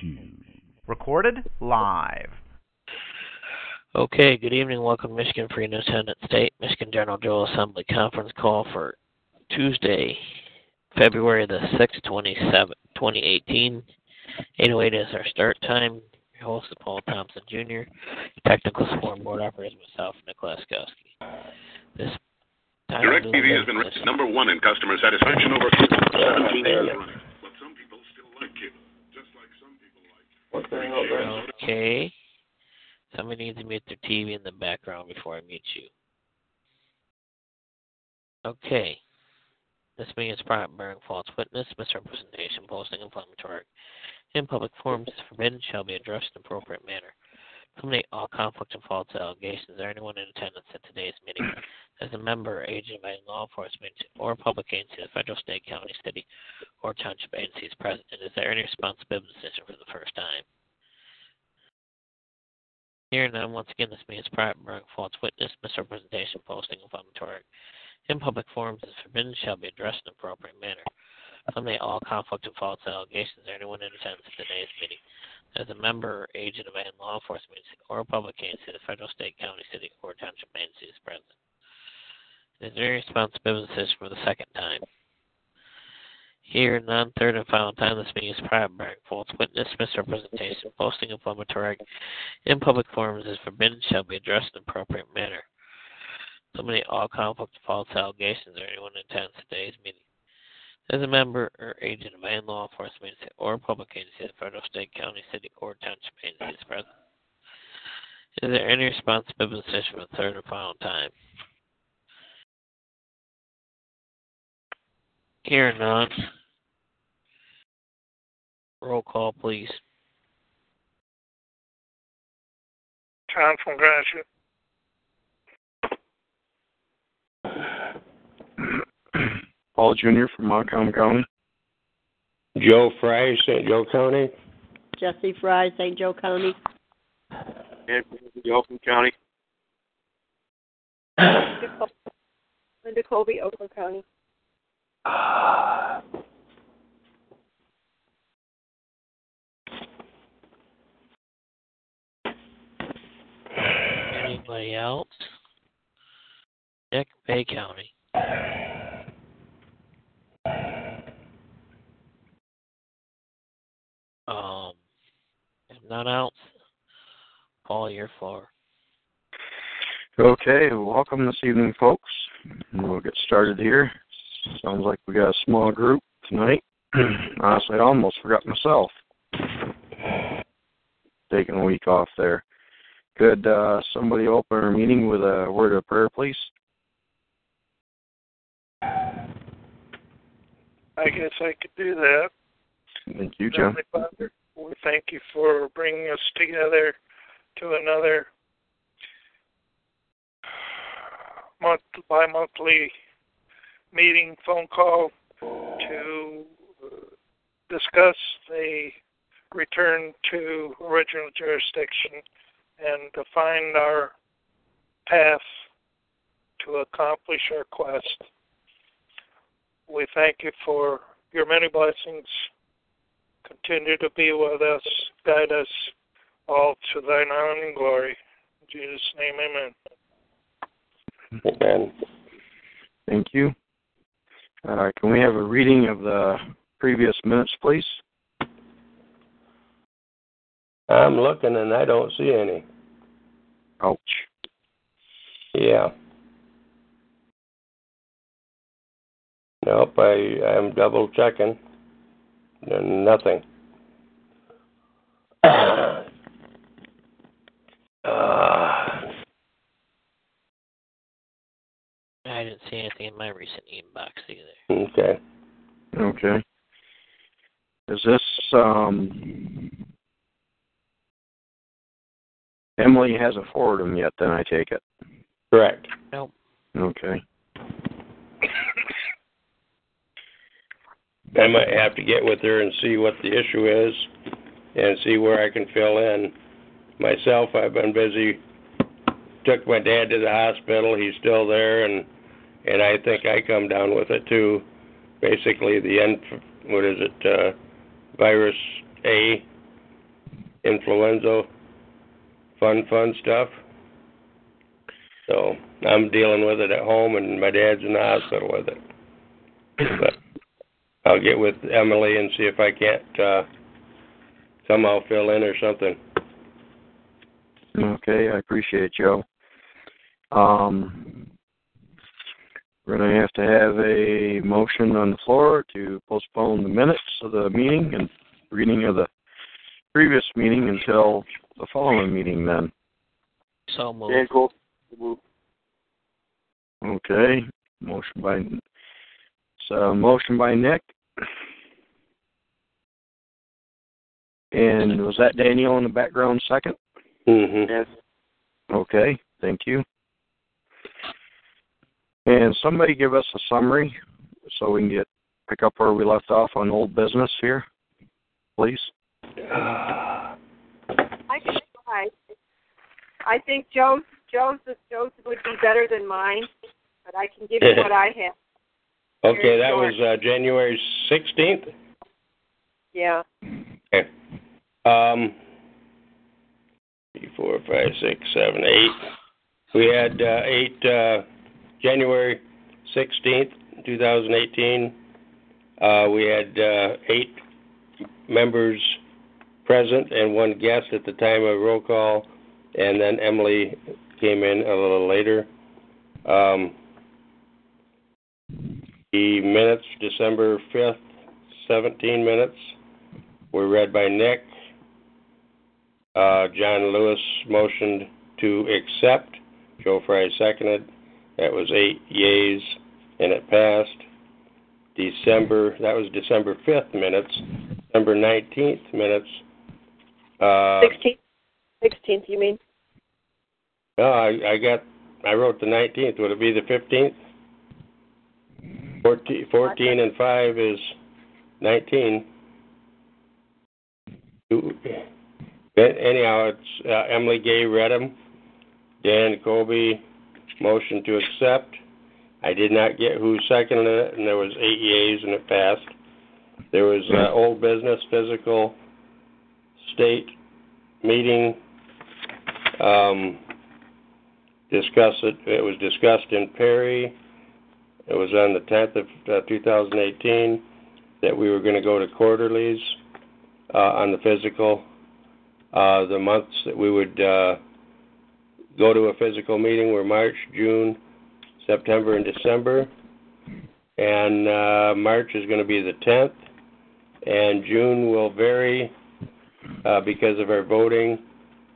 Shoes. Recorded live. Okay, good evening. Welcome to Michigan Free Independent State, Michigan General General Assembly Conference call for Tuesday, February the 6th, 2018. 808 is our start time. Your host is Paul Thompson Jr., Technical Support Board Operator myself, Nicholas Gowski. This time DirecTV has been ranked number one in customer satisfaction over 17 years running. But some people still like cable, just like some people like. What the hell? Okay. Somebody needs to mute their TV in the background before I mute you. Okay. This means private bearing false witness, misrepresentation, posting inflammatory in public forums is forbidden shall be addressed in appropriate manner. Eliminate all conflict and false allegations or anyone in attendance at today's meeting as a member, agent by law enforcement, or public agency the federal, state, county, city, or township agencies present, and is there any responsibility decision for the first time? Here now, once again, this means private bearing false witness, misrepresentation, posting inflammatory in public forums is forbidden shall be addressed in an appropriate manner. Eliminate all conflict and false allegations or anyone in attendance at today's meeting as a member or agent of any law enforcement or public agency the federal, state, county, city, or township agency is present. Is there any responsibility decision for the second time? Here, none, third and final time, this meeting is private bearing false witness, misrepresentation, posting inflammatory in public forums is forbidden shall be addressed in appropriate manner. Eliminate all conflict and false allegations or anyone in attendance at today's meeting as a member or agent of any law enforcement agency or public agency of the federal, state, county, city, or township agency is present. Is there any responsibility decision for the third and final time? Here none. Roll call, please. Tom from Gratiot. Paul Jr. from Montcalm County. Joe Fry, St. Joe County. Jesse Fry, St. Joe County. Anthony, Oakland County. Linda Colby, Oakland County. Anybody else? Dick, Bay County. Um, if none else, Paul, your far. Okay, welcome this evening, folks. We'll get started here. Sounds like we got a small group tonight. Honestly, I almost forgot myself. Taking a week off there. Could uh, somebody open our meeting with a word of prayer, please? I guess I could do that. Thank you, John. Father, we thank you for bringing us together to another month by monthly meeting phone call to discuss the return to original jurisdiction and to find our path to accomplish our quest. We thank you for your many blessings. Continue to be with us, guide us all to thine honor and glory. In Jesus' name, amen. Amen. Thank you. Uh, can we have a reading of the previous minutes, please? I'm looking and I don't see any. Ouch. Yeah. Nope, I I'm double checking. And nothing. uh, I didn't see anything in my recent inbox either. okay. Okay. Is this um Emily hasn't forwarded them yet, then I take it. Correct. Nope. Okay. I might have to get with her and see what the issue is and see where I can fill in. Myself, I've been busy. Took my dad to the hospital. He's still there, and and I think I come down with it too. Basically, the end. What is it? Uh, virus A, influenza, fun, fun stuff. So I'm dealing with it at home, and my dad's in the hospital with it. But I'll get with Emily and see if I can't uh, somehow fill in or something. Okay, I appreciate Joe. Um, we're going to have to have a motion on the floor to postpone the minutes of the meeting and reading of the previous meeting until the following meeting then. So moved. Dan Colby. Move. Okay, motion by so motion by Nick. And was that Daniel in the background second? Mm-hmm. Yes. Okay, thank you. And somebody give us a summary so we can get pick up where we left off on old business here, please. I can try. I think Joe's Joe's Joe's would be better than mine, but I can give you what I have. Okay, that was uh, January 16th. Yeah. Okay. Um, three, four, five, six, seven, eight. We had uh, eight uh, January 16th, 2018. Uh, we had uh, eight members present and one guest at the time of roll call, and then Emily came in a little later. Um, the minutes, December 5th, 17 minutes, were read by Nick. Uh, John Lewis motioned to accept. Joe Fry seconded. That was eight yeas, and it passed. December, that was December 5th minutes. December 19th minutes. Uh, Sixteenth. Sixteenth, you mean? no, I, I got, I wrote the 19th. Would it be the 15th? 14, 14 and 5 is 19. Anyhow, it's uh, Emily Gay read them. Dan Colby motion to accept. I did not get who seconded it, and there was eight yeas, and it passed. There was uh, old business, physical, state meeting. Um, discuss it. It was discussed in Perry. It was on the 10th of uh, 2018 that we were going to go to quarterlies uh, on the physical. Uh, the months that we would uh, go to a physical meeting were March, June, September, and December. And uh, March is going to be the 10th, and June will vary uh, because of our voting,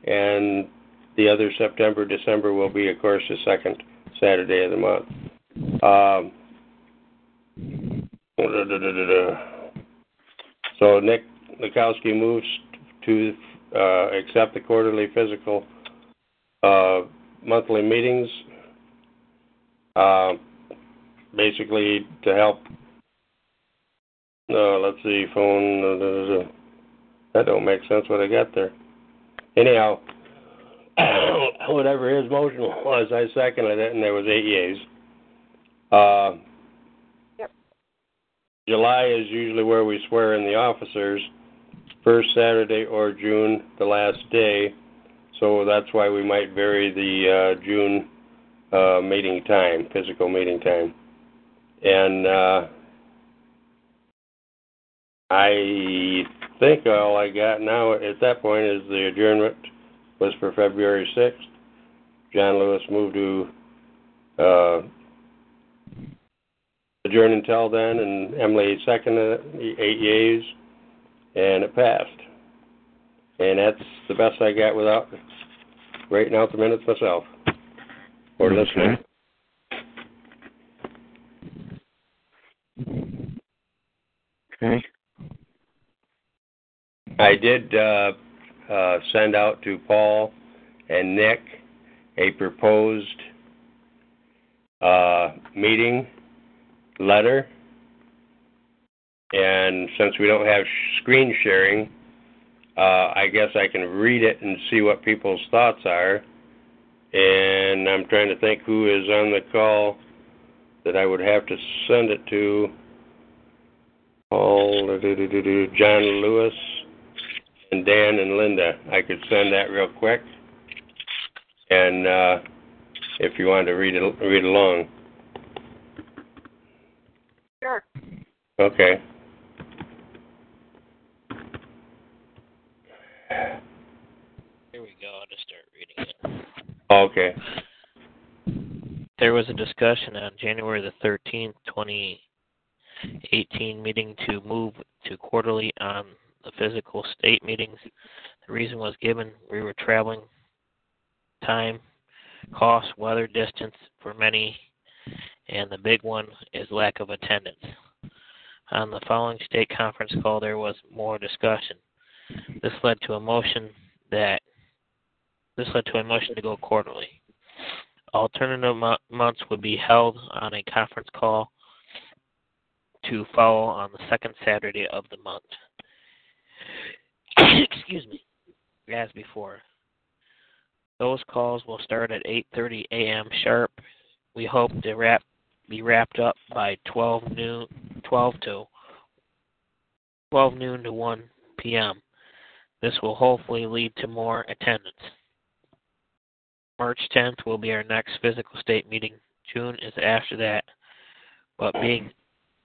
and the other September, December will be, of course, the second Saturday of the month. Um, so Nick Lukowski moves to uh, accept the quarterly physical uh, monthly meetings, uh, basically to help. Uh, let's see, phone. that don't make sense what I got there. Anyhow, whatever his motion was, I seconded it, and there was eight yeas. Uh, Yep. July is usually where we swear in the officers, first Saturday or June, the last day. So that's why we might vary the uh, June uh, meeting time, physical meeting time. And uh, I think all I got now at that point is the adjournment was for February 6th. John Lewis moved to uh, adjourn until then, and Emily seconded it, eight yeas, and it passed. And that's the best I got without writing out the minutes myself or listening. Okay. I did uh, uh, send out to Paul and Nick a proposed uh, meeting letter. And since we don't have screen sharing, uh, I guess I can read it and see what people's thoughts are. And I'm trying to think who is on the call that I would have to send it to. Paul, John Lewis, and Dan and Linda. I could send that real quick. And uh, if you wanted to read it, read along. Sure. Okay. Here we go. I'll just start reading it. Okay. There was a discussion on January the 13th, 2018 meeting to move to quarterly on the physical state meetings. The reason was given we were traveling time, cost, weather, distance for many, and the big one is lack of attendance. On the following state conference call, there was more discussion. This led to a motion that this led to a motion to go quarterly. Alternative mo- months would be held on a conference call to follow on the second Saturday of the month. Excuse me. As before. Those calls will start at 8:30 a.m. sharp. We hope to wrap be wrapped up by 12 noon 12 to 12 noon to 1 p.m. This will hopefully lead to more attendance. March 10th will be our next physical state meeting. June is after that, but being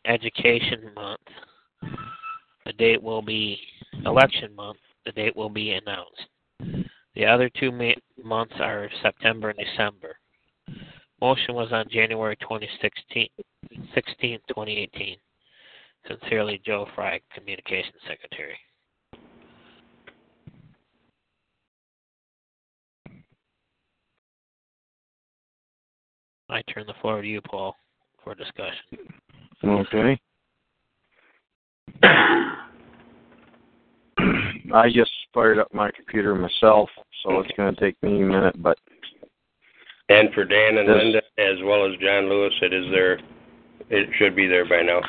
education month, the date will be election month. The date will be announced. The other two ma- months are September and December. Motion was on January 2016, 16, 2018. Sincerely, Joe Fry, Communications Secretary. I turn the floor to you, Paul, for discussion. Okay. I just fired up my computer myself, so it's going to take me a minute, but And for Dan and Yes. Linda, as well as John Lewis, it is there. It should be there by now,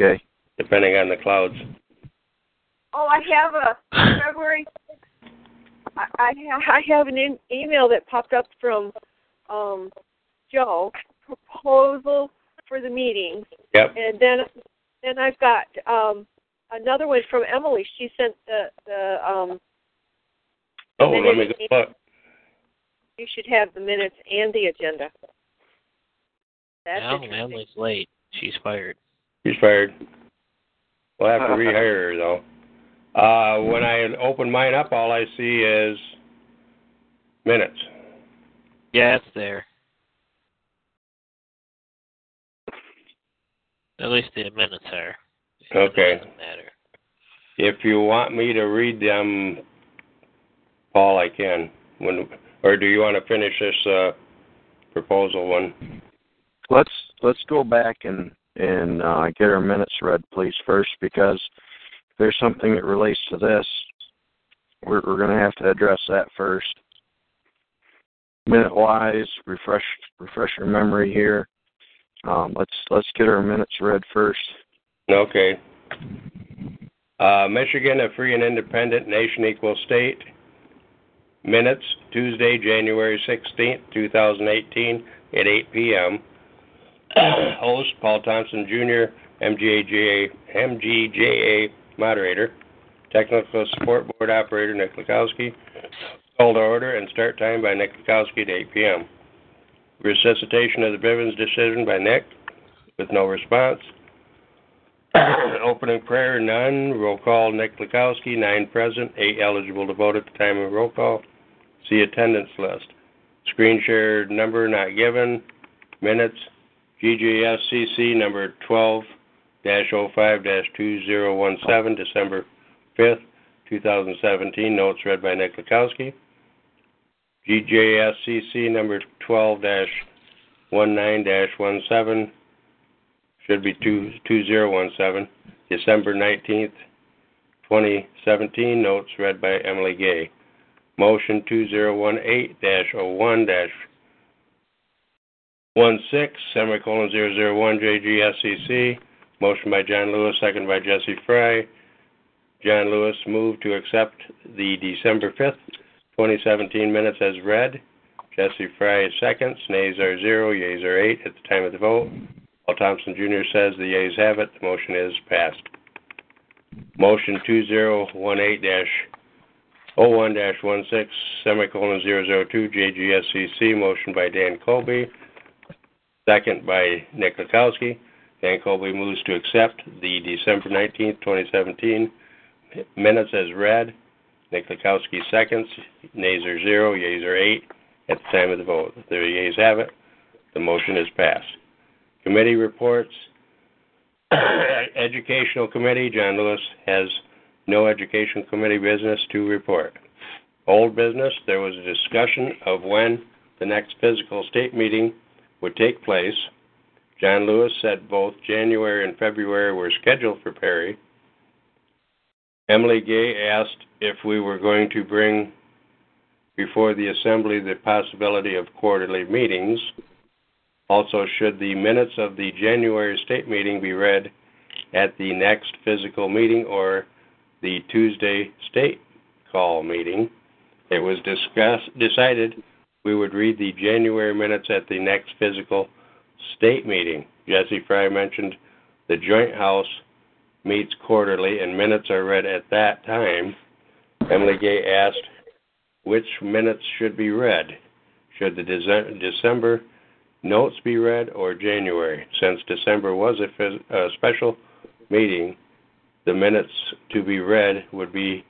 okay. depending on the clouds. Oh, I have a February. I I I have an in, email that popped up from um Joe proposal for the meeting, Yep. and then then I've got um another one from Emily. She sent the the um. Oh, let me go look. You should have the minutes and the agenda. That's now. Emily's late. She's fired. She's fired. We'll have to rehire her though. Uh, when I open mine up, all I see is minutes. Yeah, it's there. At least the minutes are. Okay. Doesn't matter. If you want me to read them, Paul, I can. When or do you want to finish this uh, proposal one? Let's let's go back and and uh, get our minutes read, please, first, because if there's something that relates to this, we're we're going to have to address that first. Minute wise, refresh refresh your memory here. Um, let's let's get our minutes read first. Okay. Uh, Michigan, a free and independent nation equal state. Minutes, Tuesday, January 16th, 2018, at 8 p.m. Host, Paul Thompson Jr., MGAJA, MGJA moderator. Technical Support Board Operator Nick Lukowski. Call to order and start time by Nick Lukowski at 8 p.m. Resuscitation of the Bivens decision by Nick with no response. Opening prayer, none. Roll call, Nick Lukowski, nine present, eight eligible to vote at the time of roll call. See attendance list. Screen share number not given. Minutes, GJSCC number 12 05 2017, December 5th, 2017. Notes read by Nick Lukowski. GJSCC number 12 19 17 should be two two zero one seven. December 19th, 2017. Notes read by Emily Gay. Motion oh 2018-01-16, semicolon 001 JGSCC. Motion by John Lewis, second by Jesse Fry. John Lewis moved to accept the December 5th, 2017 minutes as read. Jesse Fry seconds. Nays are zero. Yeas are eight at the time of the vote. Paul Thompson Jr. says the yeas have it. The motion is passed. Motion 2018-01-16, semicolon 002, JGSCC. Motion by Dan Colby. Second by Nick Lukowski. Dan Colby moves to accept the December 19, 2017 minutes as read. Nick Lukowski seconds. Nays are zero. Yeas are eight at the time of the vote. The yeas have it. The motion is passed. Committee reports. Educational Committee, John Lewis has no Education Committee business to report. Old business, there was a discussion of when the next physical state meeting would take place. John Lewis said both January and February were scheduled for Perry. Emily Gay asked if we were going to bring before the Assembly the possibility of quarterly meetings. Also, should the minutes of the January state meeting be read at the next physical meeting or the Tuesday state call meeting? It was discussed, decided we would read the January minutes at the next physical state meeting. Jesse Fry mentioned the joint house meets quarterly and minutes are read at that time. Emily Gay asked which minutes should be read. Should the December notes be read or January? Since December was a, phys- a special meeting, the minutes to be read would be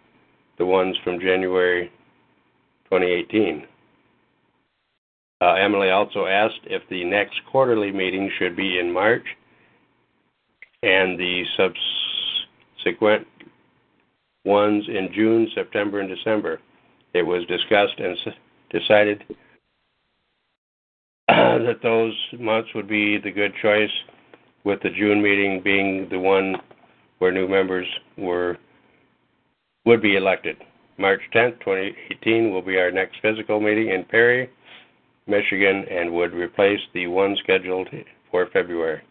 the ones from January 2018. Uh, Emily also asked if the next quarterly meeting should be in March and the subsequent ones in June, September, and December. It was discussed and decided that those months would be the good choice, with the June meeting being the one where new members were would be elected. March 10th, 2018 will be our next physical meeting in Perry, Michigan, and would replace the one scheduled for February.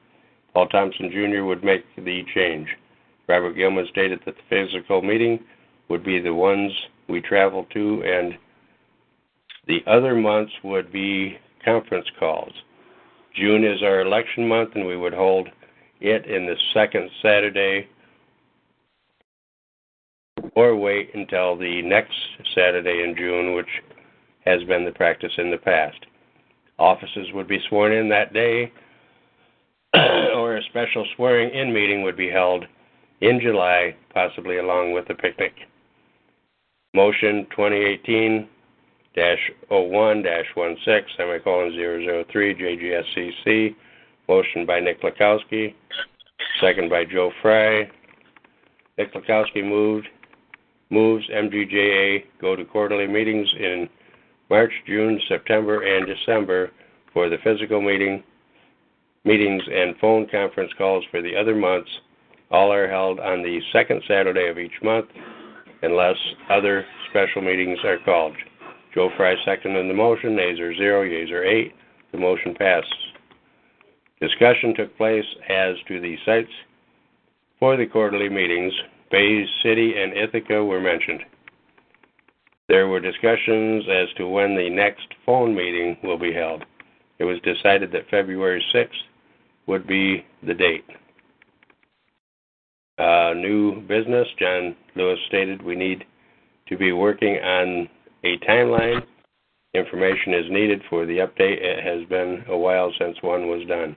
Paul Thompson Jr. would make the change. Robert Gilman stated that the physical meeting would be the ones we travel to, and the other months would be conference calls. June is our election month, and we would hold it in the second Saturday or wait until the next Saturday in June, which has been the practice in the past. Officers would be sworn in that day, or a special swearing in meeting would be held in July, possibly along with a picnic. Motion 2018 01 16 semicolon 003 JGSCC. Motion by Nick Lukowski. Second by Joe Fry. Nick Lukowski moved moves MGJA go to quarterly meetings in March, June, September, and December for the physical meeting meetings and phone conference calls for the other months. All are held on the second Saturday of each month unless other special meetings are called. Joe Fry seconded the motion. Nays are zero, yeas are eight. The motion passes. Discussion took place as to the sites for the quarterly meetings. Bay City and Ithaca were mentioned. There were discussions as to when the next phone meeting will be held. It was decided that February 6th would be the date. Uh, new business, John Lewis stated we need to be working on a timeline. Information is needed for the update. It has been a while since one was done.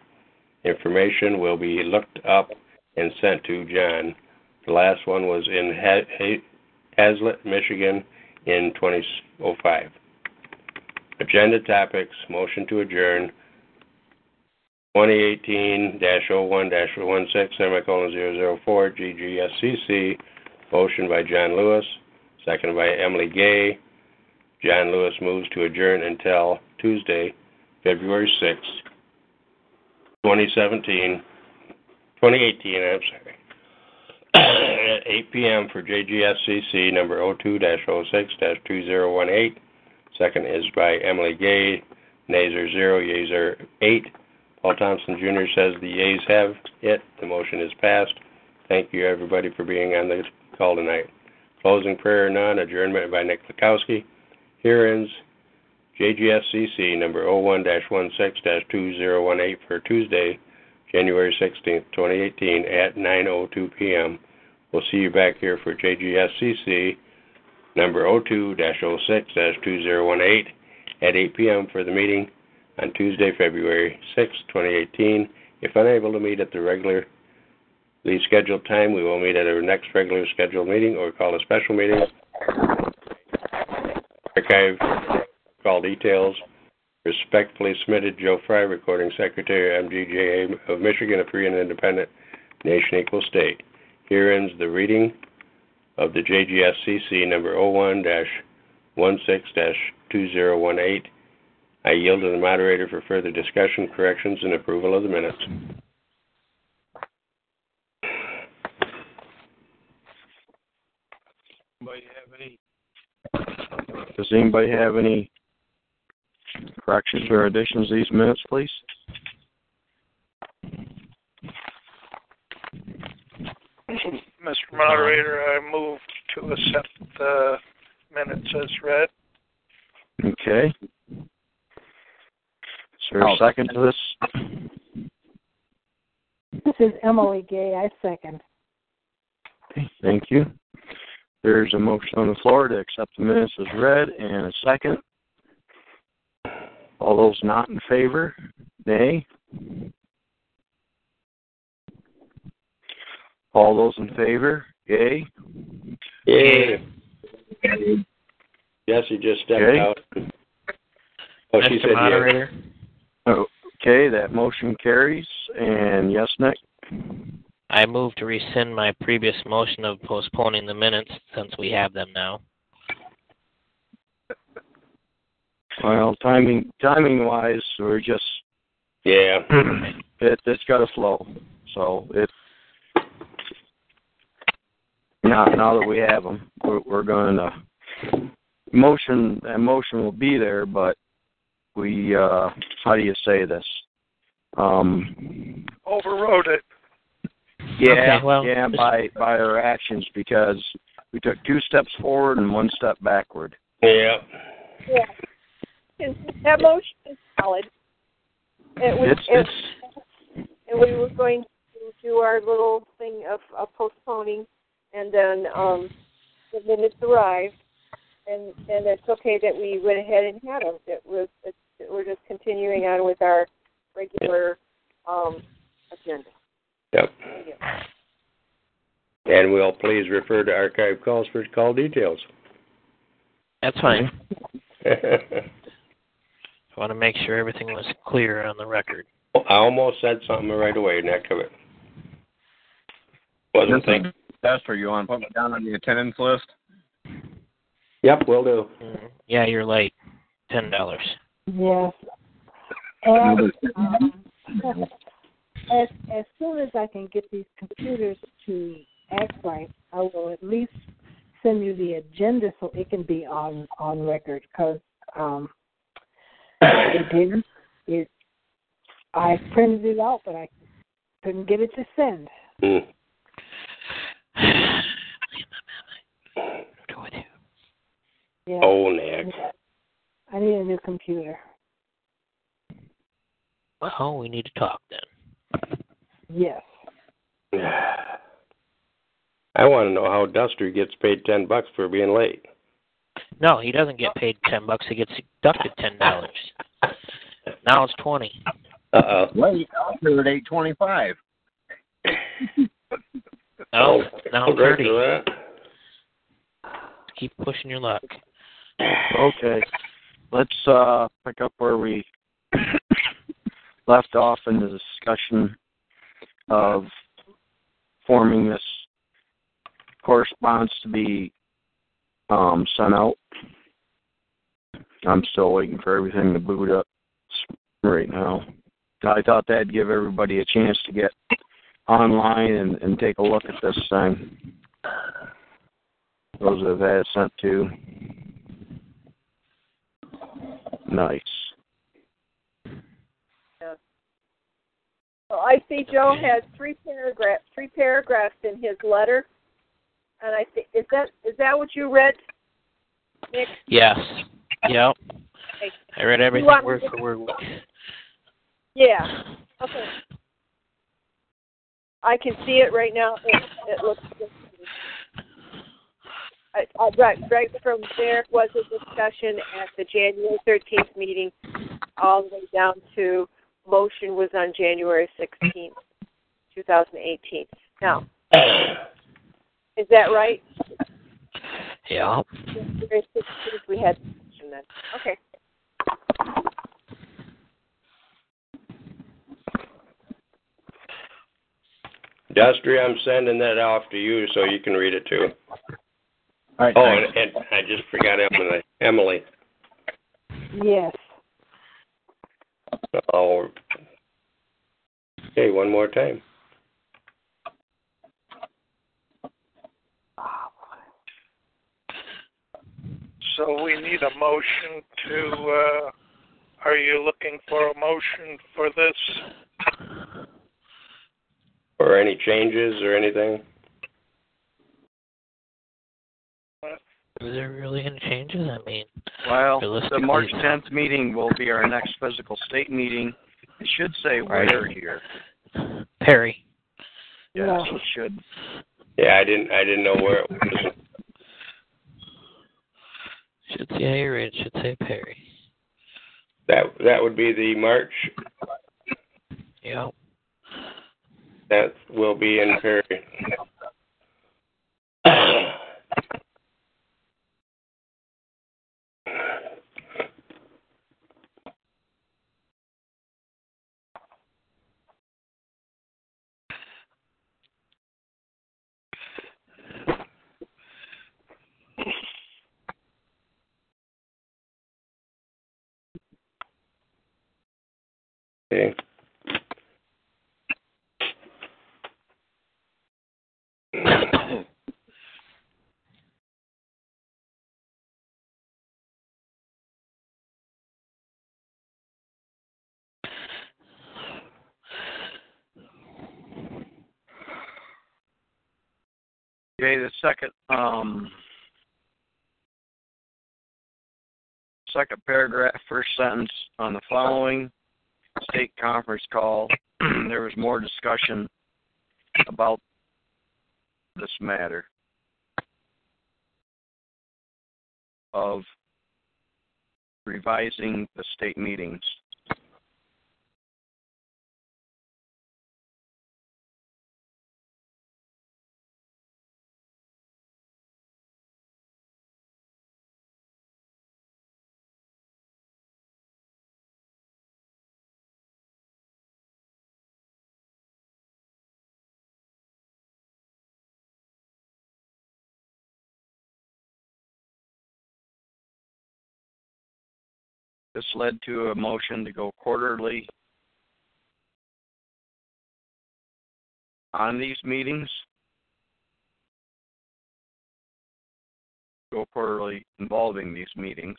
Information will be looked up and sent to John. The last one was in Haslett, Michigan in 2005. Agenda topics, motion to adjourn, 2018-01-16, semicolon 004, GGSCC, motion by John Lewis, second by Emily Gay. John Lewis moves to adjourn until Tuesday, February 6, 2017, 2018, I'm sorry. At 8 p.m. for JGSCC number 02-06-2018. Second is by Emily Gay. Are 0, yeas are 8. Paul Thompson Jr. says the yeas have it. The motion is passed. Thank you, everybody, for being on the call tonight. Closing prayer, none. Adjournment by Nick Lukowski. Here ends JGSCC number 01-16-2018 for Tuesday, January 16th, 2018 at 9.02 p.m. We'll see you back here for JGSCC number 02-06-2018 at 8 p.m. for the meeting on Tuesday, February 6, 2018. If unable to meet at the regularly scheduled time, we will meet at our next regular scheduled meeting or call a special meeting. Archive call details. Respectfully submitted, Joe Fry, Recording Secretary, MGJA of Michigan, a free and independent nation equal state. Here ends the reading of the JGSCC number 01-16-2018. I yield to the moderator for further discussion, corrections, and approval of the minutes. Anybody any? Does anybody have any corrections or additions to these minutes, please? Mr. Moderator, I move to accept the minutes as read. Okay. Is there a oh. second to this? This is Emily Gay. I second. Okay, thank you. There's a motion on the floor to accept the minutes as read and a second. All those not in favor, nay. All those in favor, yay. Yay. Jesse just stepped Okay. out. Oh, she Mr. said yes. Moderator, Okay, that motion carries. And yes, Nick? I move to rescind my previous motion of postponing the minutes since we have them now. Well, timing timing wise, we're just Yeah. it it's got to flow. So it now now that we have them, we're, we're going to motion. That motion will be there, but we uh how do you say this? Um, Overrode it. yeah, Okay, well, yeah, by by our actions because we took two steps forward and one step backward. Yeah. Yeah. And that motion is valid. It was, It's it, it's and we were going to do our little thing of, of postponing, and then um, the minutes arrived, and and it's okay that we went ahead and had them. It was it's, we're just continuing on with our regular um, agenda. Yep. Thank you. And will please refer to archive calls for call details. That's fine. I want to make sure everything was clear on the record. I almost said something right away next to it. Wasn't thinking. Esther, you want to put me down on the attendance list? Yep, will do. Yeah, you're late. Ten dollars. Yes. And um, as as soon as I can get these computers to act right, I will at least send you the agenda so it can be on on record. Because um, it didn't. It I printed it out, but I couldn't get it to send. Mm. Go with you. Yeah. Oh, Nick. I need a new computer. Well, we need to talk then. Yes. I want to know how Duster gets paid ten bucks for being late. No, he doesn't get paid ten bucks. He gets deducted ten dollars. now it's twenty. Uh oh. Wait, I'll do at eight twenty-five. Oh, now I'll break thirty. Keep pushing your luck. Okay. Let's uh, pick up where we left off in the discussion of forming this correspondence to be um, sent out. I'm still waiting for everything to boot up right now. I thought that'd give everybody a chance to get online and, and take a look at this thing. Those that have had it sent to. Nice. Well, I see Joe has three paragraphs, three paragraphs in his letter, and I think is that is that what you read, Nick? Yes. Yep. Okay. I read everything want word me for word. Yeah. Okay. I can see it right now. It, it looks good. To me. I, I, right, right from there was a discussion at the January 13th meeting, all the way down to motion was on January 16th, 2018. Now, is that right? Yeah. January 16th we had motion then. Okay. Dusty, I'm sending that off to you so you can read it too. All right. Oh, thanks. and, and I just forgot Emily. Emily. Yes. Oh. Okay, one more time. So we need a motion to, uh, are you looking for a motion for this? Or any changes or anything? Is there really any changes? I mean, Well, the March 10th meeting will be our next physical state meeting. It should say Right. where here. Perry. Yes, No. it should. Yeah, I didn't I didn't know where it was. Should say Ira. It should say Perry. That that would be the March Yep. that will be in Perry. Okay. Okay, the second um second paragraph, first sentence on the following state conference call, there was more discussion about this matter of revising the state meetings. This led to a motion to go quarterly on these meetings. Go quarterly involving these meetings.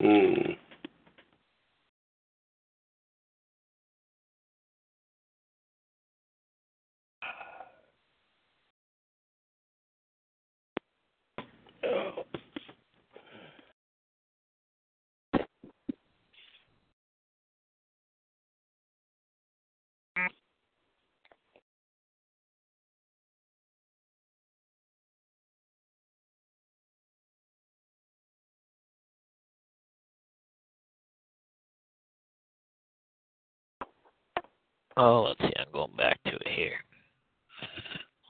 Hmm. Oh, let's see. I'm going back to it here.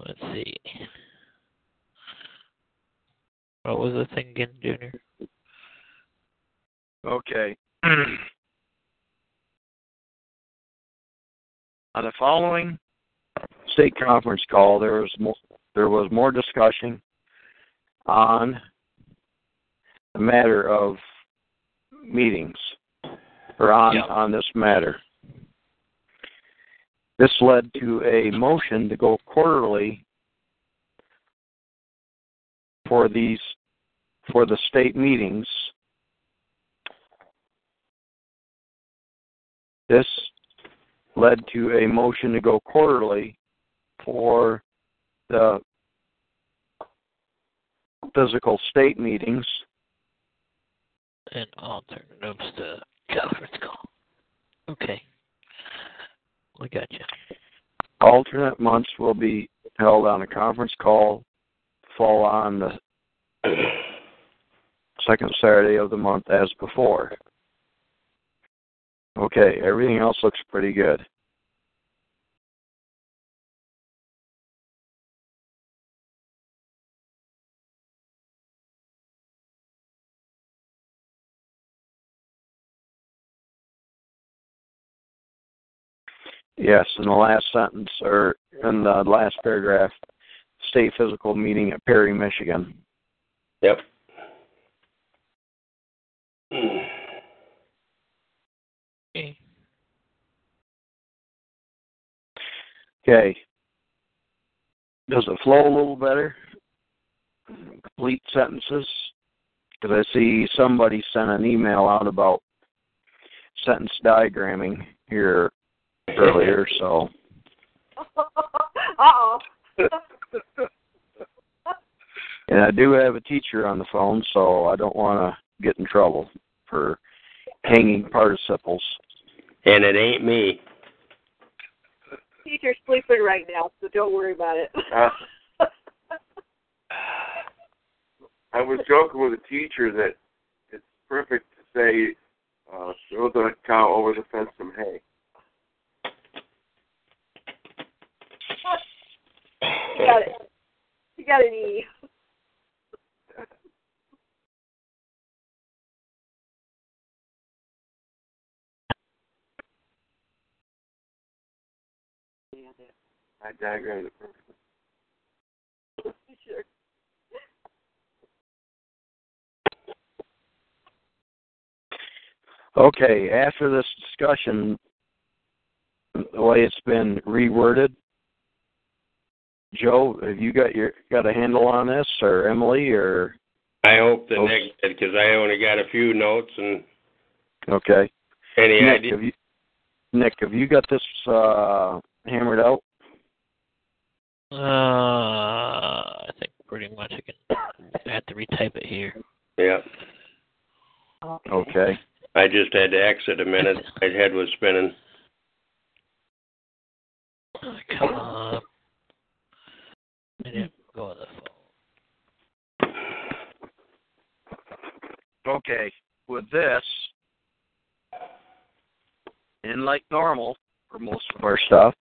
Let's see. What was the thing again, Junior? Okay. On the following state conference call, there was more, there was more discussion on the matter of meetings, or on Yeah. on this matter. This led to a motion to go quarterly for these for the state meetings. This led to a motion to go quarterly for the physical state meetings. And alternatives to conference call. Okay. We got you. Alternate months will be held on a conference call, fall on the second Saturday of the month as before. Okay, everything else looks pretty good. Yes, in the last sentence or in the last paragraph, state physical meeting at Perry, Michigan. Yep. Okay. Okay. Does it flow a little better? Complete sentences? Because I see somebody sent an email out about sentence diagramming here earlier, so. Uh-oh. And I do have a teacher on the phone, so I don't want to get in trouble for hanging participles. And it ain't me. Teacher's sleeping right now, so don't worry about it. Uh, I was joking with a teacher that it's perfect to say, uh, throw the cow over the fence some hay. You got it. You got an E. I diagrammed it perfectly. Sure. Okay, after this discussion, the way it's been reworded, Joe, have you got your got a handle on this, or Emily, or I hope that. Nick did because I only got a few notes and okay? any Nick, idea. have you, Nick, have you got this uh, hammered out? Uh, I think pretty much I can. I have to retype it here. Yeah. Okay. I just had to exit a minute. My head was spinning. Come on. I didn't mm-hmm. go on the phone. Okay. With this, and like normal for most of our stuff,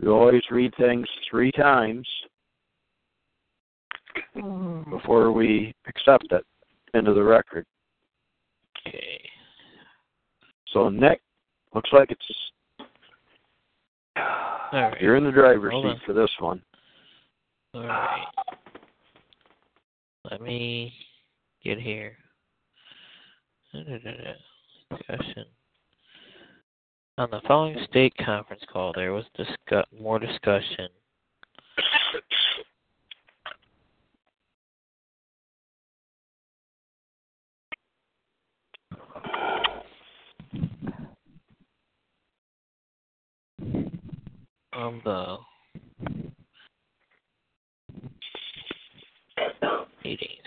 we always read things three times mm. before we accept it into the record. Okay. So Nick, looks like it's All right. you're in the driver's Hold seat on. for this one. All right. Let me get here. Discussion. On the following state conference call, there was discuss- more discussion. On the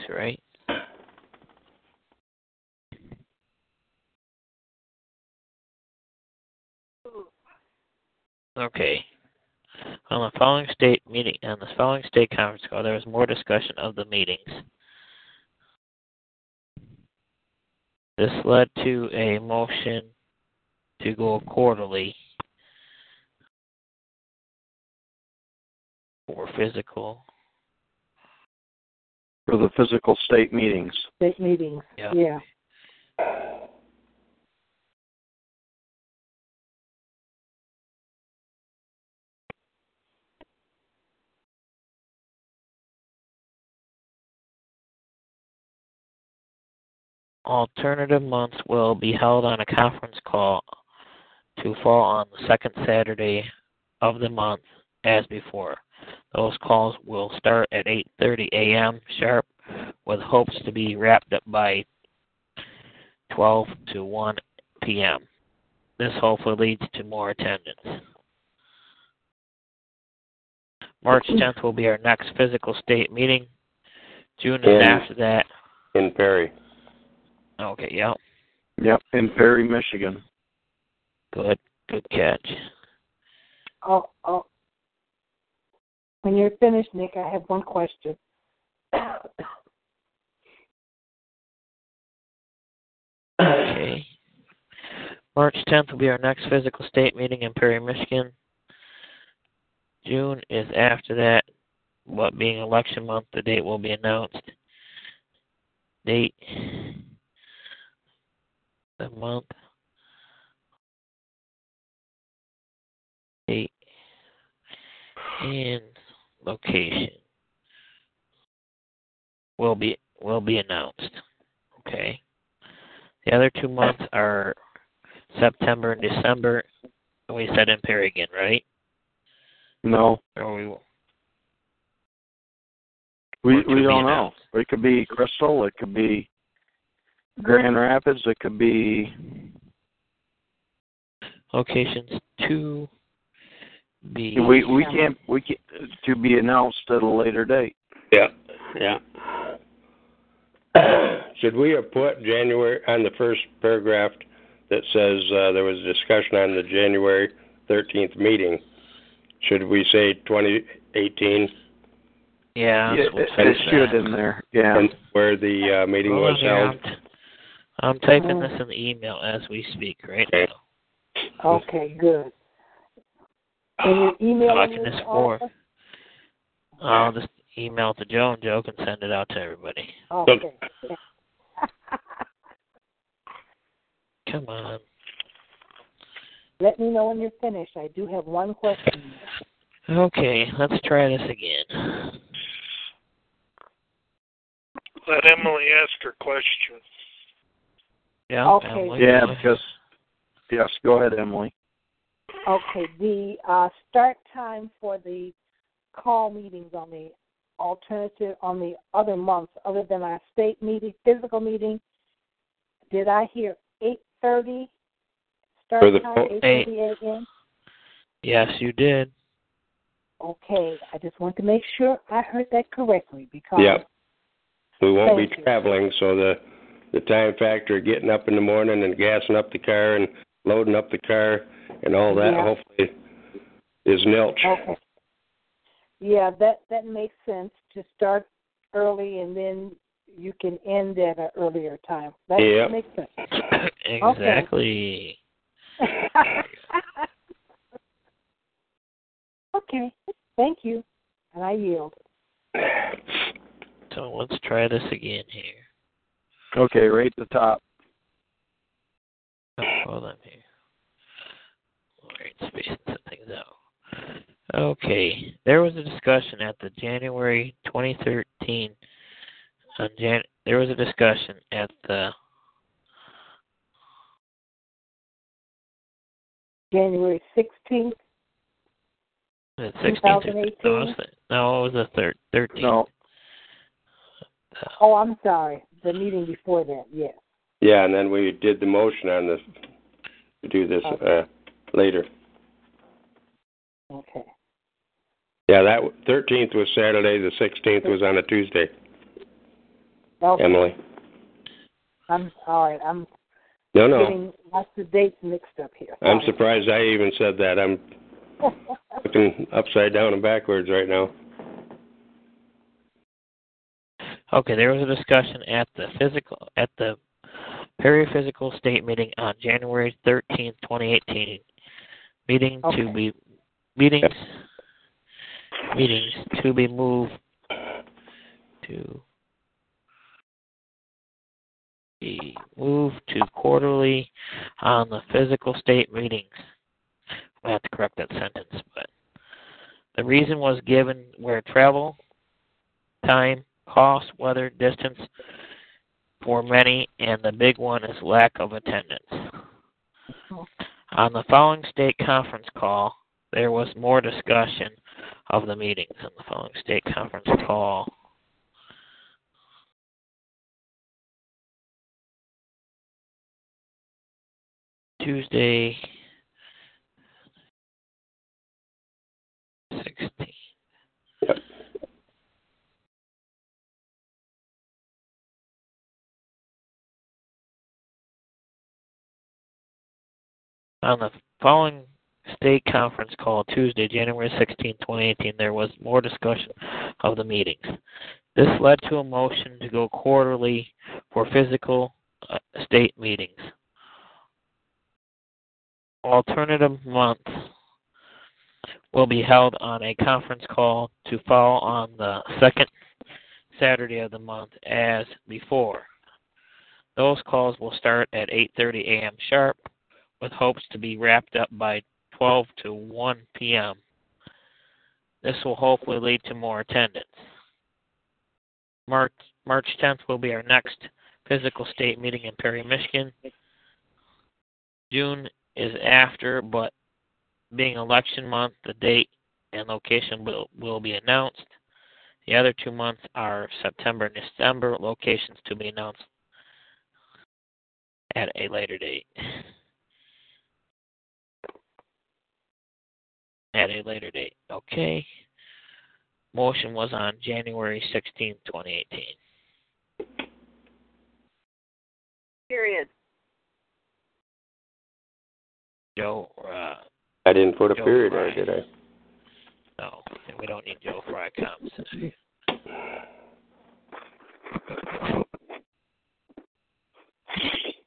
right? Okay. On the following state meeting, on the following state conference call, there was more discussion of the meetings. This led to a motion to go quarterly for physical. For the physical state meetings. State meetings. Yeah. Yeah. Alternative months will be held on a conference call to fall on the second Saturday of the month as before. Those calls will start at 8:30 a.m. sharp with hopes to be wrapped up by 12 to 1 p.m. This hopefully leads to more attendance. March mm-hmm. 10th will be our next physical state meeting. June is In- after that. In Perry. Okay, yep. Yep, in Perry, Michigan. Good. Good catch. Oh, oh. When you're finished, Nick, I have one question. Okay. March 10th will be our next physical state meeting in Perry, Michigan. June is after that, what being election month, the date will be announced. Date, the month, date, and location will be will be announced. Okay. The other two months are September and December. And we said in again, right? No, Or we we we don't know. It could be Crystal. It could be Grand Rapids. It could be locations to be we we can't we can to be announced at a later date. Yeah, yeah. Should we have put January on the first paragraph that says uh, there was a discussion on the January 13th meeting? Should we say 2018 Yeah, Yeah, that's it, it should in there. Yeah. and where the uh, meeting Hold was on here, held? I'm, t- I'm typing this in the email as we speak right Okay. now. Okay, good. Can you email Watching this for. I'll just email it to Joe and Joe can send it out to everybody. Okay. Come on. Let me know when you're finished. I do have one question. Okay, let's try this again. Let Emily ask her question. Yeah. Okay. Emily, Yeah, because yes, go ahead, Emily. Okay, the uh, start time for the call meetings on the alternative on the other months, other than our state meeting, physical meeting, did I hear eight thirty start the time? Eight thirty a.m. Yes, you did. Okay, I just want to make sure I heard that correctly because. We won't be you. traveling, so the the time factor of getting up in the morning and gassing up the car and loading up the car and all that Yeah. hopefully is nilch. Okay. Yeah, that that makes sense to start early and then you can end at an earlier time. That Yep. makes sense. exactly. okay. Thank you. And I yield. So let's try this again here. Okay, right at the top. Oh, hold on here. All right, spacing some things out. Okay, there was a discussion at the January 2013. On Jan, there was a discussion at the January sixteenth. the 16th. 2018? No, it was the, no, it was the thir- 13th. No, Oh, I'm sorry. The meeting before that, yes. Yeah, and then we did the motion on this to do this uh later. Okay. Yeah, that thirteenth was Saturday, the sixteenth was on a Tuesday. Okay. Emily. I'm sorry. I'm No, no. getting lots of dates mixed up here. I'm surprised I even said that. I'm looking upside down and backwards right now. Okay, there was a discussion at the physical at the Perry Physical State meeting on January 13th, 2018. Meeting to be meetings meetings to be moved to be moved to quarterly on the physical state meetings. I have to correct that sentence, but the reason was given where travel, time, cost, weather, distance for many, and the big one is lack of attendance. On the following state conference call, there was more discussion of the meetings in the following state conference call. Tuesday, 16. Yep. On the following state conference call Tuesday, January 16, 2018, there was more discussion of the meetings. This led to a motion to go quarterly for physical uh, state meetings. Alternative months will be held on a conference call to fall on the second Saturday of the month as before. Those calls will start at 8:30 a.m. sharp with hopes to be wrapped up by 12 to 1 p.m. This will hopefully lead to more attendance. March March 10th will be our next physical state meeting in Perry, Michigan. June is after, but being election month, the date and location will, will be announced. The other two months are September and December, locations to be announced at a later date. At a later date. Okay. Motion was on January 16, 2018. Period. Joe, uh, I didn't put a Joe period Fry. on, did I? No, and we don't need Joe Fry comments today.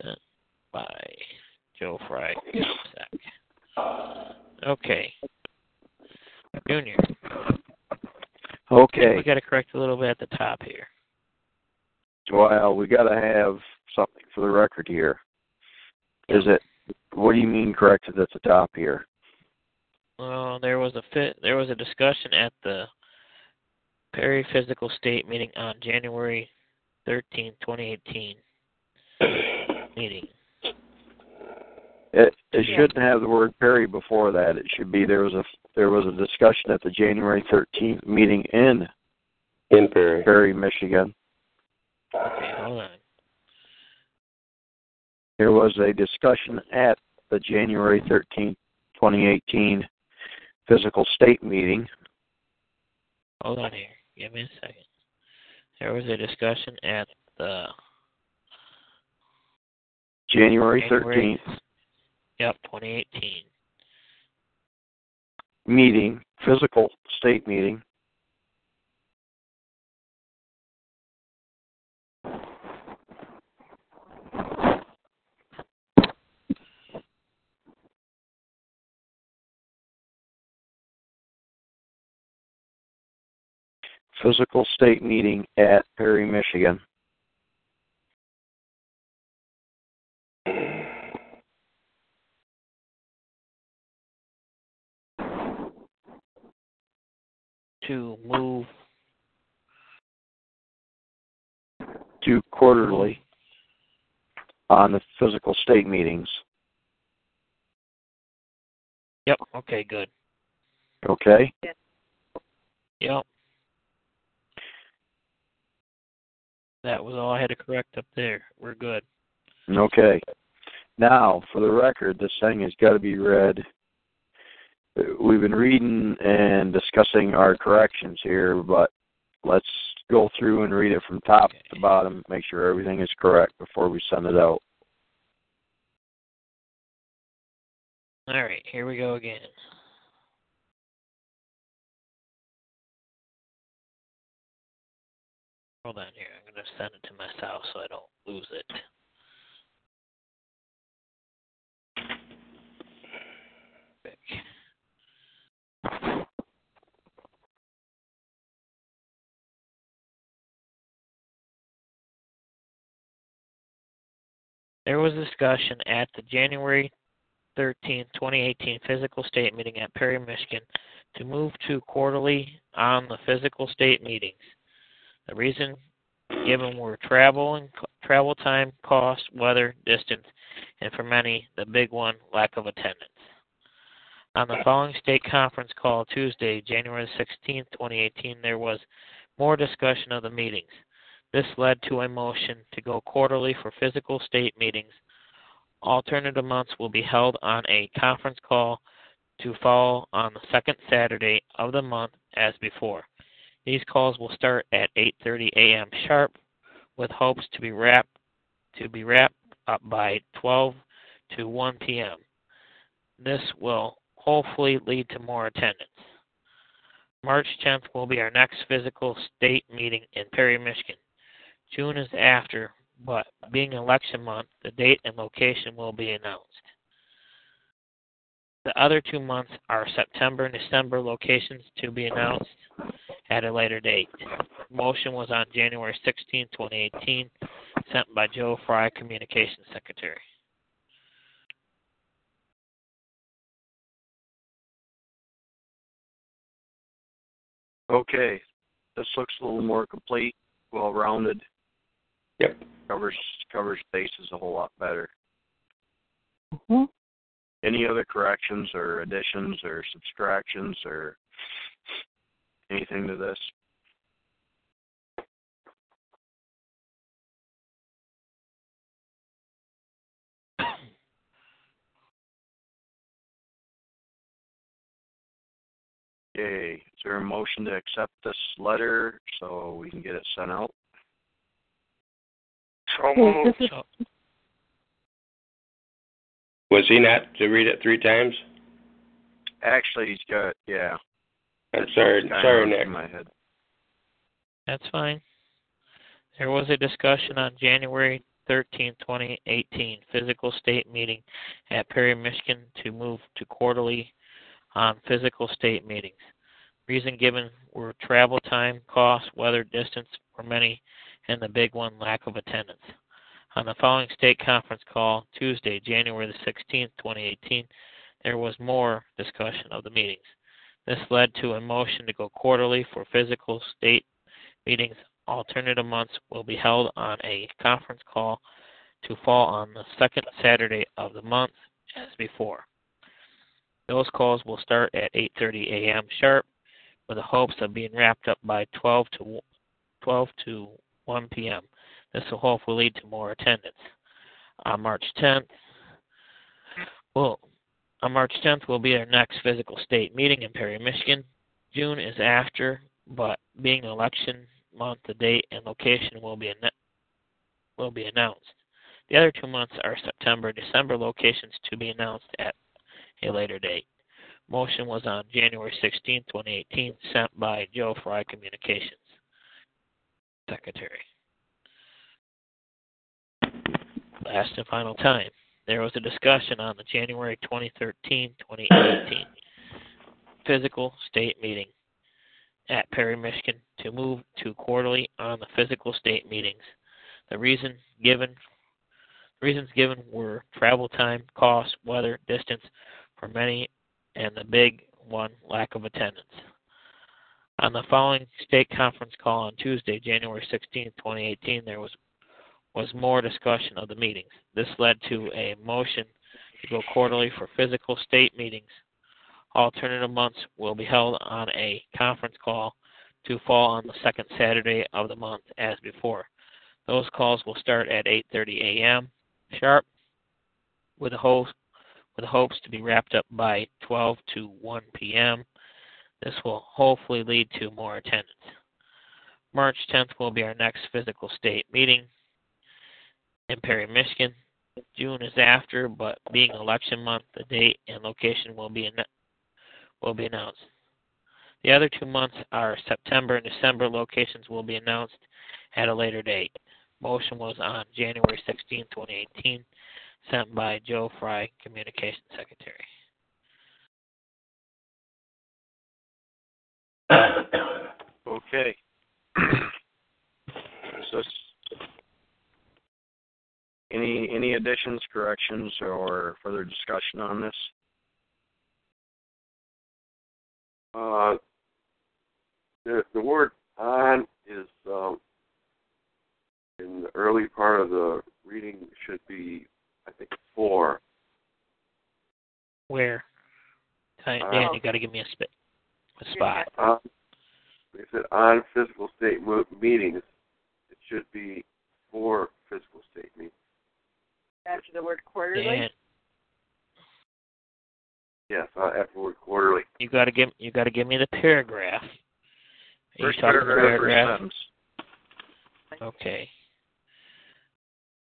Uh, By Joe Fry. Okay. Junior. Okay. We got to correct a little bit at the top here. Well, we got to have something for the record here. Is it? What do you mean corrected at the top here? Well, there was a fit. There was a discussion at the Perry Physical State meeting on January 13, 2018 meeting. It it Yeah. shouldn't have the word Perry before that. It should be there was a there was a discussion at the January 13th meeting in In Perry. Perry, Michigan. Okay, hold on. There was a discussion at the January 13th, 2018 physical state meeting. Hold on here. Give me a second. There was a discussion at the January January- 13th Yep, 2018. Meeting, physical state meeting. Physical state meeting at Perry, Michigan. To move to quarterly on the physical state meetings. Yep, okay, good. Okay? Yep. That was all I had to correct up there. We're good. Okay. Now, for the record, this thing has got to be read. We've been reading and discussing our corrections here, but let's go through and read it from top to bottom, make sure everything is correct before we send it out. All right, here we go again. Hold on here. I'm going to send it to myself so I don't lose it. There was discussion at the January 13, 2018 physical state meeting at Perry, Michigan to move to quarterly on the physical state meetings. The reason given were travel and travel time, cost, weather, distance, and for many, the big one, lack of attendance. On the following state conference call Tuesday, January 16, 2018, there was more discussion of the meetings. This led to a motion to go quarterly for physical state meetings. Alternative months will be held on a conference call to fall on the second Saturday of the month as before. These calls will start at 8:30 a.m. sharp with hopes to be wrapped to be wrapped up by 12 to 1 p.m. This will hopefully lead to more attendance. March 10th will be our next physical state meeting in Perry, Michigan. June is after, but being election month, the date and location will be announced. The other two months are September and December locations to be announced at a later date. Motion was on January 16, 2018, sent by Joe Fry, Communications Secretary. Okay, this looks a little more complete, well-rounded. Yep. Covers covers bases a whole lot better. Mm-hmm. Any other corrections or additions or subtractions or anything to this? Okay, is there a motion to accept this letter so we can get it sent out? So moved. this is- So, Was he not to read it three times? Actually, he's got, yeah. I'm sorry, sorry, runs Nick. My head. that's fine. There was a discussion on January 13, 2018, physical state meeting at Perry, Michigan to move to quarterly on physical state meetings. Reason given were travel time, cost, weather, distance for many, and the big one, lack of attendance. On the following state conference call, Tuesday, January the 16th, 2018, there was more discussion of the meetings. This led to a motion to go quarterly for physical state meetings. Alternative months will be held on a conference call to fall on the second Saturday of the month as before. Those calls will start at 8:30 a.m. sharp with the hopes of being wrapped up by 12 to 12 to 1 p.m. This will hopefully lead to more attendance. On March 10th, well, on March 10th will be our next physical state meeting in Perry, Michigan. June is after, but being an election month, the date and location will be anno- will be announced. The other two months are September, December locations to be announced at a later date. Motion was on January 16, 2018, sent by Joe Fry Communications Secretary. Last and final time, there was a discussion on the January 2013 2018 physical state meeting at Perry, Michigan to move to quarterly on the physical state meetings. The reason given reasons given were travel time, cost, weather, distance for many, and the big one, lack of attendance. On the following state conference call on Tuesday, January 16, 2018, there was was more discussion of the meetings. This led to a motion to go quarterly for physical state meetings. Alternative months will be held on a conference call to fall on the second Saturday of the month as before. Those calls will start at 8:30 a.m. sharp with the host with hopes to be wrapped up by 12 to 1 p.m. This will hopefully lead to more attendance. March 10th will be our next physical state meeting in Perry, Michigan. June is after, but being election month, the date and location will be anno- will be announced. The other two months are September and December locations will be announced at a later date. Motion was on January 16, 2018, sent by Joe Fry, Communications Secretary. Okay. so, any any additions, corrections, or further discussion on this? Uh, the the word on is um, in the early part of the reading should be I think four. Where? right, Dan, you got to give me a, sp- a spot. Um, like I said, on physical state mo- meetings, it should be for physical state meetings. After the word quarterly. Dan, Yes, uh, after word quarterly. you got to give you got to give me the paragraph. Are you First talking paragraph, paragraph? Okay.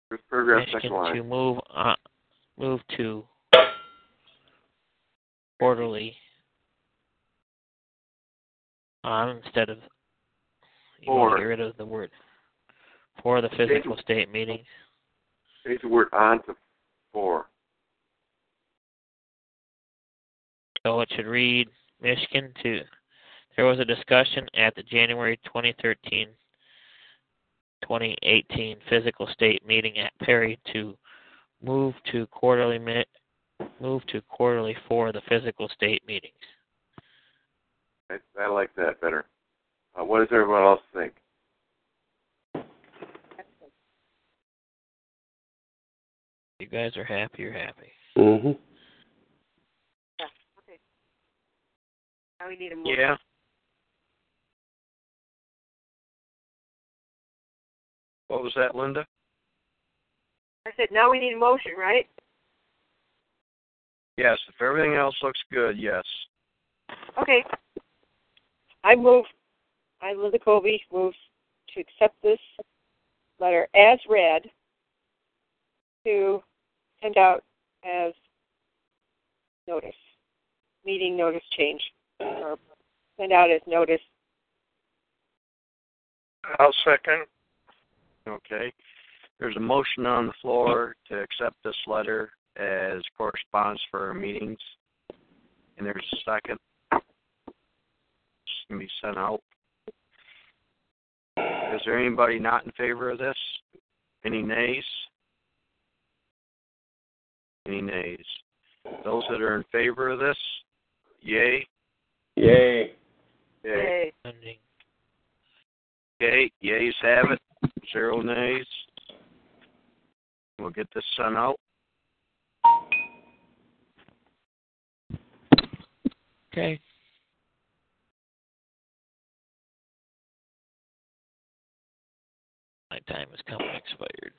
First paragraph, Michigan second line. to move on, move to quarterly on instead of you want to get rid of the word for the physical state meetings. Change the word on to for. So it should read Michigan to there was a discussion at the January 2013 2018 physical state meeting at Perry to move to quarterly move to quarterly for the physical state meetings. I, I like that better. Uh, what does everyone else think? You guys are happy, you're happy. Mm-hmm. Yeah. Okay. Now we need a motion. Yeah. What was that, Linda? I said now we need a motion, right? Yes, if everything else looks good, yes. Okay. I move. I, Linda Colby, moves to accept this letter as read to send out as notice, meeting notice change, or send out as notice. I'll second. Okay. There's a motion on the floor to accept this letter as correspondence for our meetings. And there's a second. It's going to be sent out. Is there anybody not in favor of this? Any nays? Any nays? Those that are in favor of this, yay. Yay. Yay. Ending. Okay, yays have it. Zero nays. We'll get this sent out. Okay. My time is coming expired.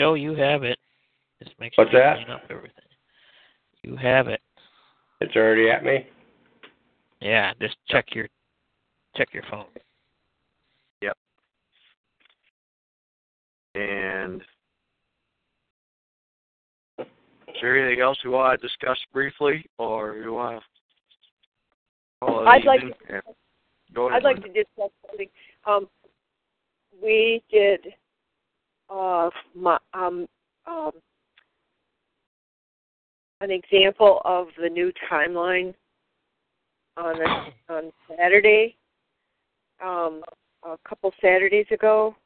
Joe, you have it. Just make sure What's you that? clean up everything. You have it. It's already at me. Yeah, just check your check your phone. Yep. And is there anything else you want to discuss briefly, or you want to call it I'd like evening? Yeah. Go ahead. I'd like to discuss something. Um, we did uh, my, um, um, an example of the new timeline on a, on Saturday. Um, a couple Saturdays ago,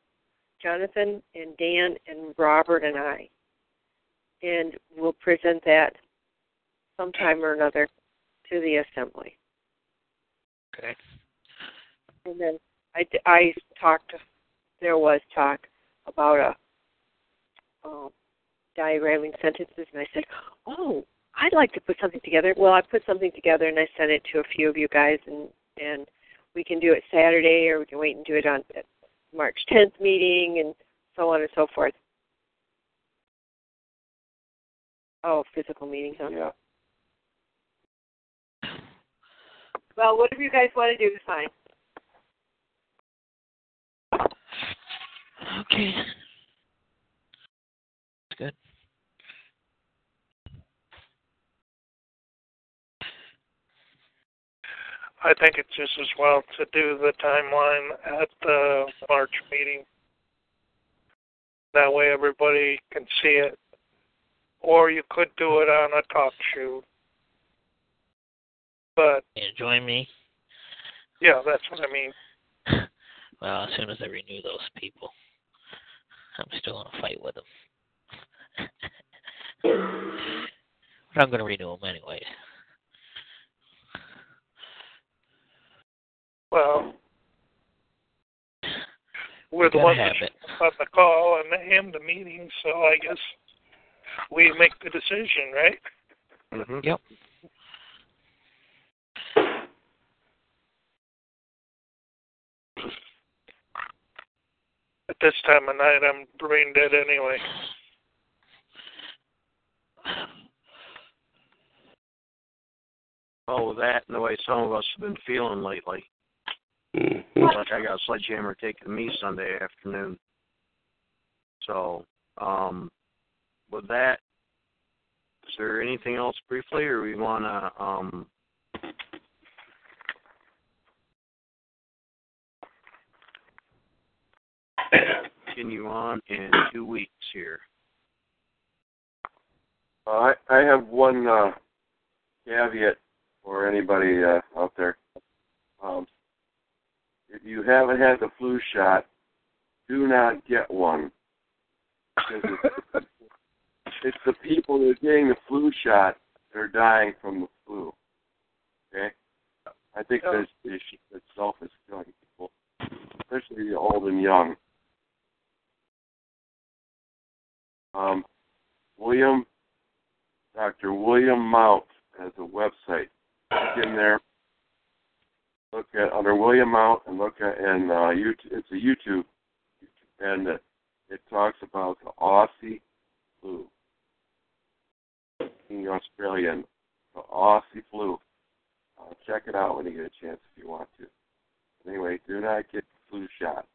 Jonathan and Dan and Robert and I, and we'll present that sometime or another to the assembly. Okay. And then I, I talked, there was talk about a um, diagramming sentences, and I said, oh, I'd like to put something together. Well, I put something together and I sent it to a few of you guys, and and we can do it Saturday, or we can wait and do it on at March 10th meeting, and so on and so forth. Oh, physical meetings. Huh? Yeah. Well, whatever you guys want to do is fine. Okay. Good. I think it's just as well to do the timeline at the March meeting. That way everybody can see it. Or you could do it on a talk show. But you join me? yeah, that's what I mean. Well, as soon as I renew those people, I'm still in a fight with them. but I'm going to renew them anyways. Well, we're the Gotta ones have that it. on the call and him the meeting, so I guess we make the decision, right? Mm-hmm. Yep. At this time of night, I'm brain dead anyway. Oh, that and the way some of us have been feeling lately. Mm-hmm. Like I got a sledgehammer taking me Sunday afternoon. So, um, with that, is there anything else briefly, or we want to um, continue on in two weeks here? Uh, I I have one uh, caveat for anybody uh, out there. Um, if you haven't had the flu shot, do not get one. It's, it's the people that are getting the flu shot that are dying from the flu. Okay? I think Yeah. this issue itself is killing people, especially the old and young. Um, William, Dr. William Mount has a website. Look in there. Look at under William Mount and look at and uh, YouTube. It's a YouTube, and it, it talks about the Aussie flu, being Australian, the Aussie flu. Uh, check it out when you get a chance if you want to. Anyway, do not get the flu shot.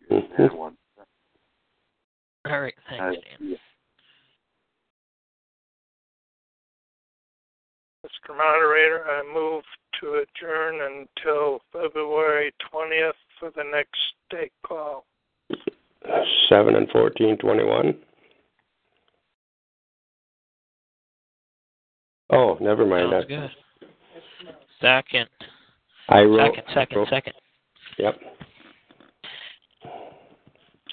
You haven't had one. All right. Thanks, Uh, Dan. Mr. Moderator, I move to adjourn until February 20th for the next state call. Seven and fourteen twenty-one. Oh, never mind. Sounds that. good. Second. I wrote. Second, second, second. Yep.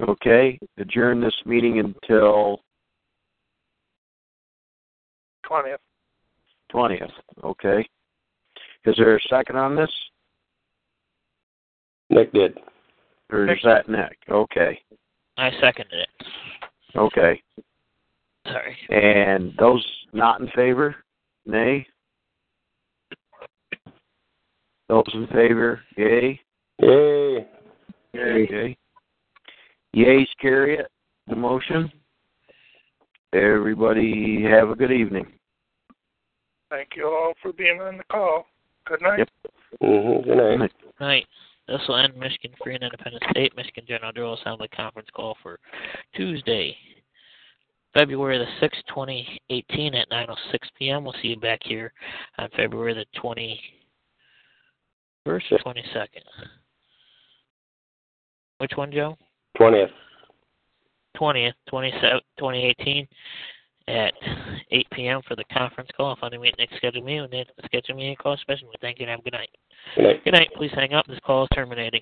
Okay, adjourn this meeting until 20th. 20th. Okay. Is there a second on this? Nick did. Or is that Nick? Okay. I seconded it. Okay. Sorry. And those not in favor? Nay? Those in favor? Yay? Yay. Yay. Yeas carry it, the motion. Everybody have a good evening. Thank you all for being on the call. Good night. Yep. Mm-hmm. Good night. Right. This will end Michigan Free and Independent State, Michigan General General Assembly Conference call for Tuesday, February the 6th, 2018 at 9.06 p.m. We'll see you back here on February the 21st or 22nd. Which one, Joe? Twentieth. 20th, 27, 2018 at 8 p.m. for the conference call. If any meet next scheduled meeting, then schedule me a call special. Thank you and have a good night. Good night. Good night. Please hang up. This call is terminating.